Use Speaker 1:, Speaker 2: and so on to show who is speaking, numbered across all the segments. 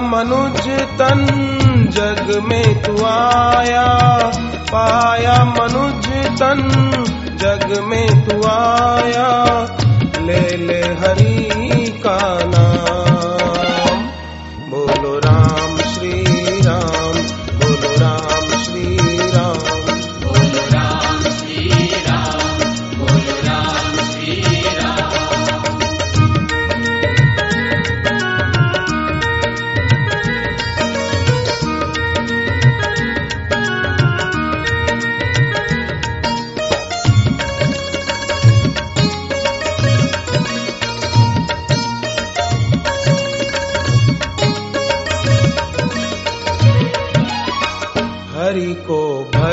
Speaker 1: मनुज तन जग में तू आया। पाया मनुज तन जग में तू आया। ले ले हरि का नाम।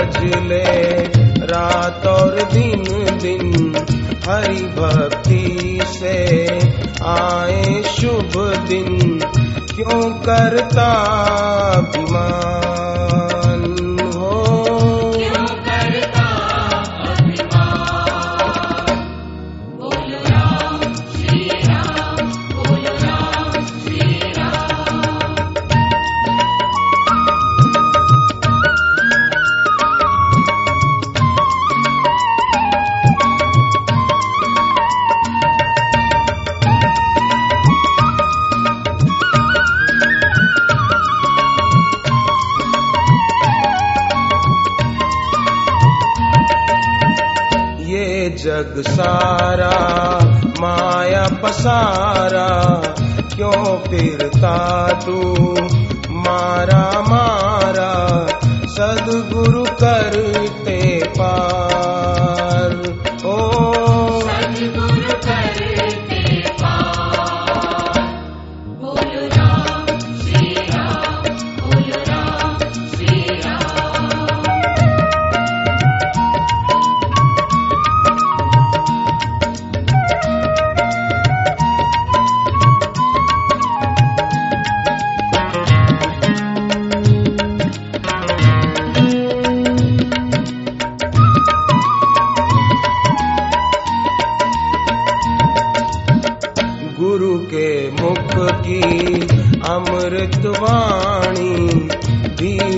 Speaker 1: भज ले रात और दिन दिन हरि भक्ति से आए शुभ दिन। क्यों करता अभिमान? जग सारा माया पसारा क्यों फिरता तू? मारा मारा सदगुरु करते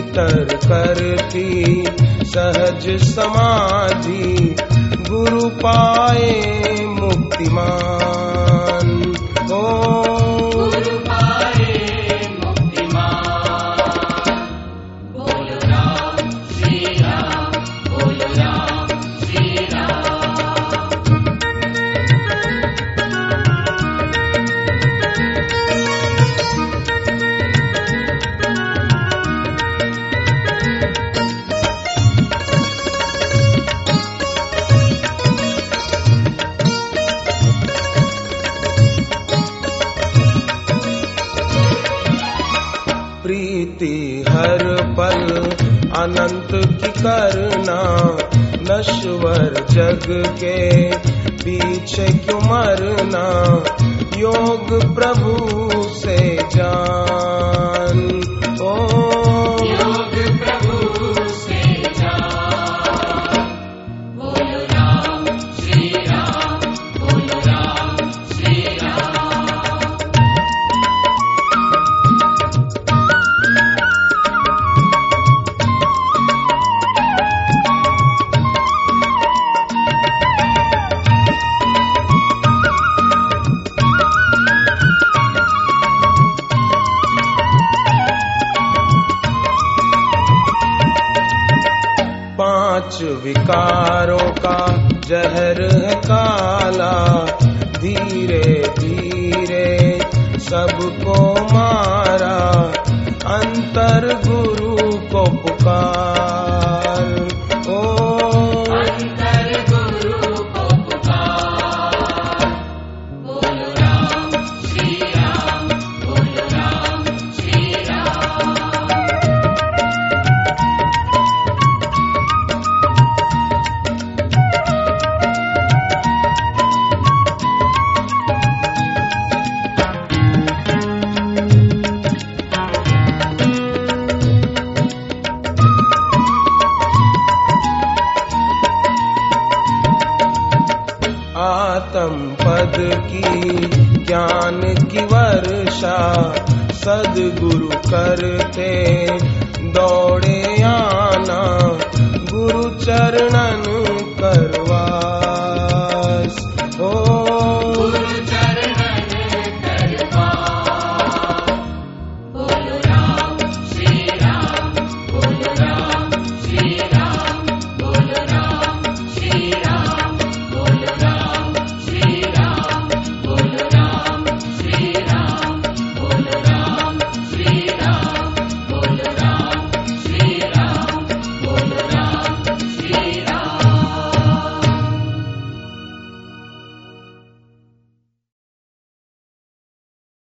Speaker 1: भीतर करती सहज समाधि गुरु पाए मुक्तिमान। ओ पल अनंत की करना नश्वर जग के पीछे क्यों मरना? योग प्रभु पाँच विकारों का जहर है काला। धीरे धीरे सबको मारा। अंतर गुरु को पुकार। सद्गुरु कर्याना गु चरणस ओ